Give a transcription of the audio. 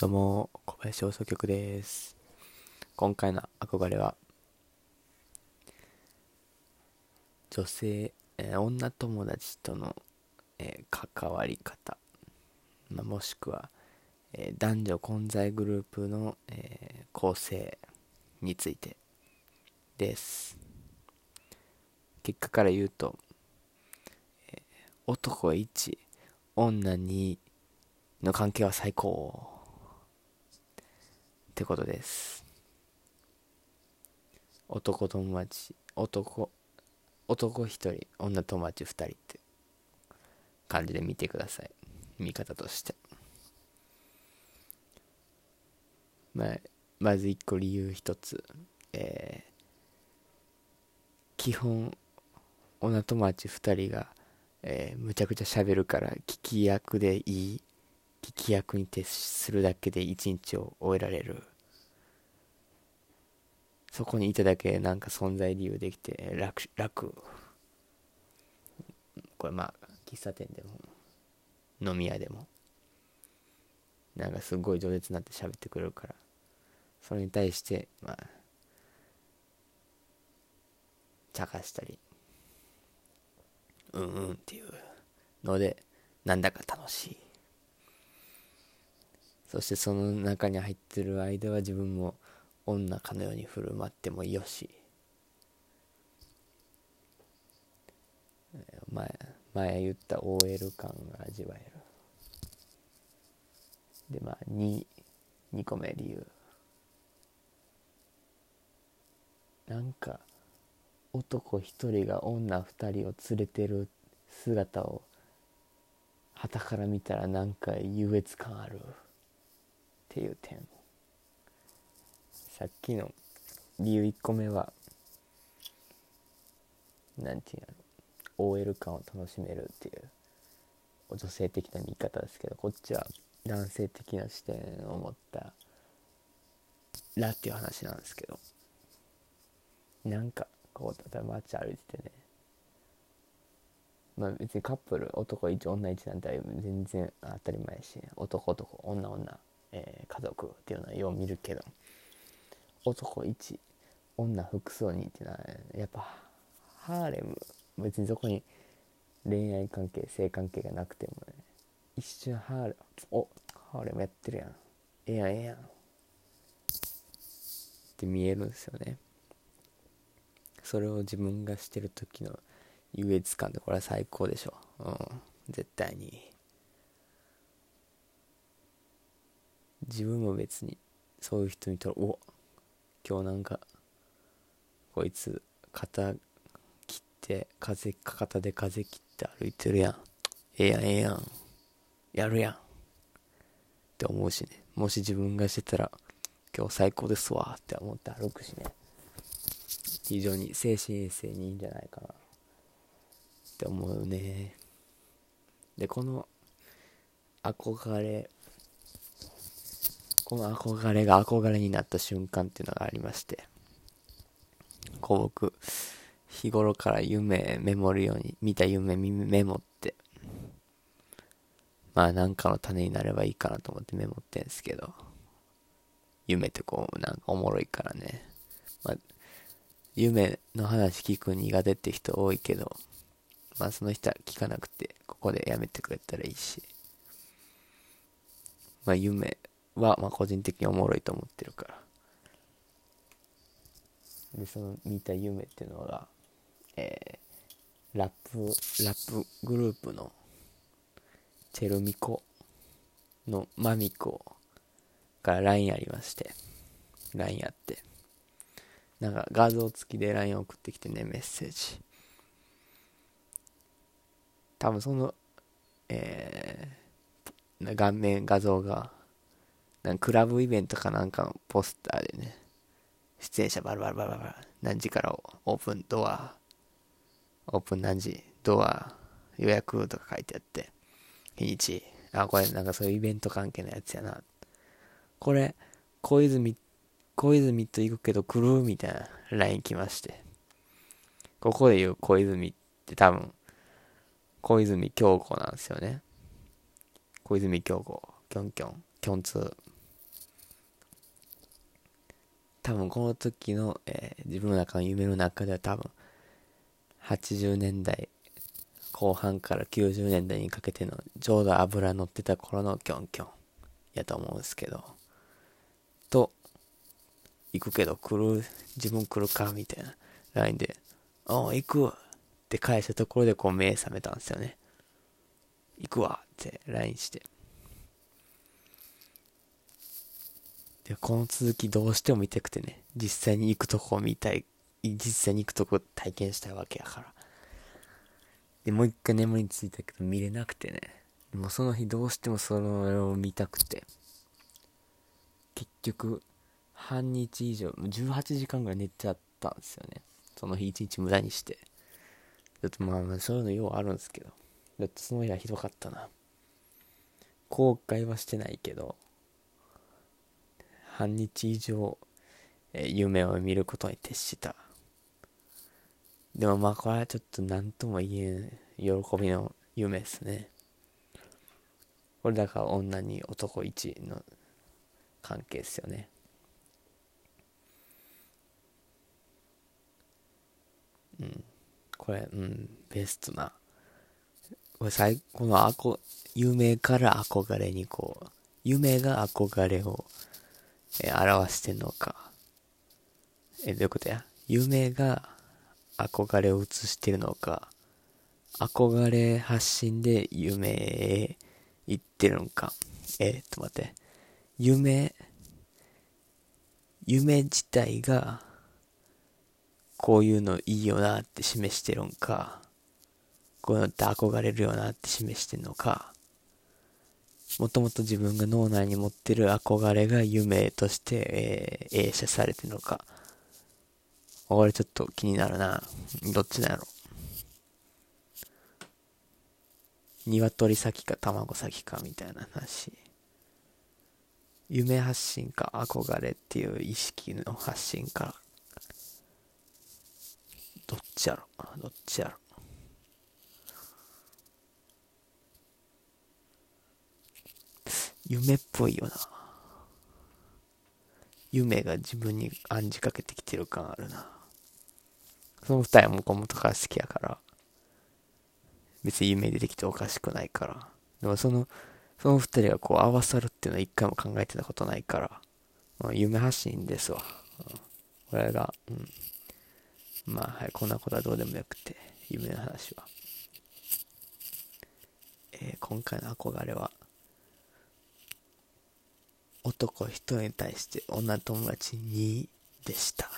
どうも、小林放送局です。今回の憧れは、女性、えー女友達との、えー関わり方、まあ、もしくは、えー男女混在グループの、えー構成についてです。結果から言うと、えー男1、女2の関係は最高。ってことです。男友達、男、男一人、女友達二人って感じで見てください。見方として。まあ、まず一個理由一つ。えー基本、女友達二人が、えーむちゃくちゃ喋るから聞き役でいい聞き役に徹するだけで一日を終えられる。そこにいただけなんか存在理由できて楽楽。これまあ喫茶店でも飲み屋でもなんかすごい饒舌になって喋ってくれるからそれに対してまあ茶化したりうんうんっていうのでなんだか楽しい。そしてその中に入ってる間は自分も女かのように振る舞ってもよし。前前言った OL 感が味わえる。でまあ 2, 2個目理由。なんか男一人が女二人を連れてる姿を傍から見たらなんか優越感ある。っていう点。さっきの理由1個目はなんていうの OL 感を楽しめるっていう女性的な見方ですけどこっちは男性的な視点を持ったらっていう話なんですけど。なんかこう例えば街歩いててね。まあ別にカップル男1女1なんて全然当たり前やし男男女女、えー家族っていうのはよう見るけど男1女複数人っていうのはやっぱハーレム別にそこに恋愛関係性関係がなくてもね一瞬ハーレムおハーレムやってるやん。ええやんええやんって見えるんですよね。それを自分がしてる時の優越感でこれは最高でしょ。うん。絶対に。自分も別にそういう人見たらお今日なんかこいつ肩切って風かかたで風切って歩いてるやん。ええやんええやん。やるやん。って思うしね。もし自分がしてたら今日最高ですわ。って思って歩くしね。非常に精神衛生にいいんじゃないかな。って思うね。でこの憧れこの憧れが憧れになった瞬間っていうのがありましてこう僕日頃から夢メモるように見た夢メモってまあなんかの種になればいいかなと思ってメモってんですけど夢ってこうなんかおもろいからね。まあ夢の話聞く苦手って人多いけどまあその人は聞かなくてここでやめてくれたらいいし。まあ夢はまあ個人的におもろいと思ってるから。でその見た夢っていうのがえー、ラップラップグループのチェルミコのマミコから LINE ありまして LINE あって。なんか画像付きで LINE 送ってきてねメッセージ。多分そのえー、顔面画像がなんクラブイベントかなんかのポスターでね出演者バラバラバラバラ何時からオープンドアオープン何時ドア予約とか書いてあって日にちあこれなんかそういうイベント関係のやつやな。これ小泉小泉と行くけど来るみたいな LINE 来ましてここで言う小泉って多分小泉京子なんですよね。小泉京子キョンキョンキョンツー。多分この時の、えー、自分の中の夢の中では多分80年代後半から90年代にかけてのちょうど油乗ってた頃のキョンキョンやと思うんですけどと行くけど来る自分来るかみたいな LINE で「ああ行く」って返したところでこう目覚めたんですよね。行くわって LINE して。でこの続きどうしても見たくてね実際に行くとこを見たい実際に行くとこ体験したいわけやから。でもう一回眠りについたけど見れなくてね。でもその日どうしてもそのを見たくて。結局半日以上18時間ぐらい寝ちゃったんですよね。その日一日無駄にして。だってまあまあそういうのようあるんですけど。だってその日はひどかったな。後悔はしてないけど。半日以上、えー、夢を見ることに徹した。でもまあこれはちょっと何とも言えん喜びの夢ですね。これだから女に男一の関係ですよね。うん。これうんベストな。これ最このあこ夢から憧れにこう夢が憧れを、え表してんのか。えどういうことや？夢が憧れを映してるのか、憧れ発信で夢へ行ってるのか。えー、っと待って。夢、夢自体が、こういうのいいよなって示してるんか、こういうのって憧れるよなって示してんのか、もともと自分が脳内に持ってる憧れが夢として、えー、映写されてるのか、俺ちょっと気になるな。どっちなんやろ。鶏先か卵先かみたいな話。夢発信か憧れっていう意識の発信か。どっちやろ。どっちやろ。夢っぽいよな。夢が自分に暗示かけてきてる感あるな。その二人はもこもとから好きやから、別に夢出てきておかしくないから。でもその、その二人がこう合わさるっていうのは一回も考えてたことないから、まあ、夢発信ですわ。うん、これが、うん。まあ、はい、こんなことはどうでもよくて、夢の話は。えー、今回の憧れは、男一人に対して女友達にでした。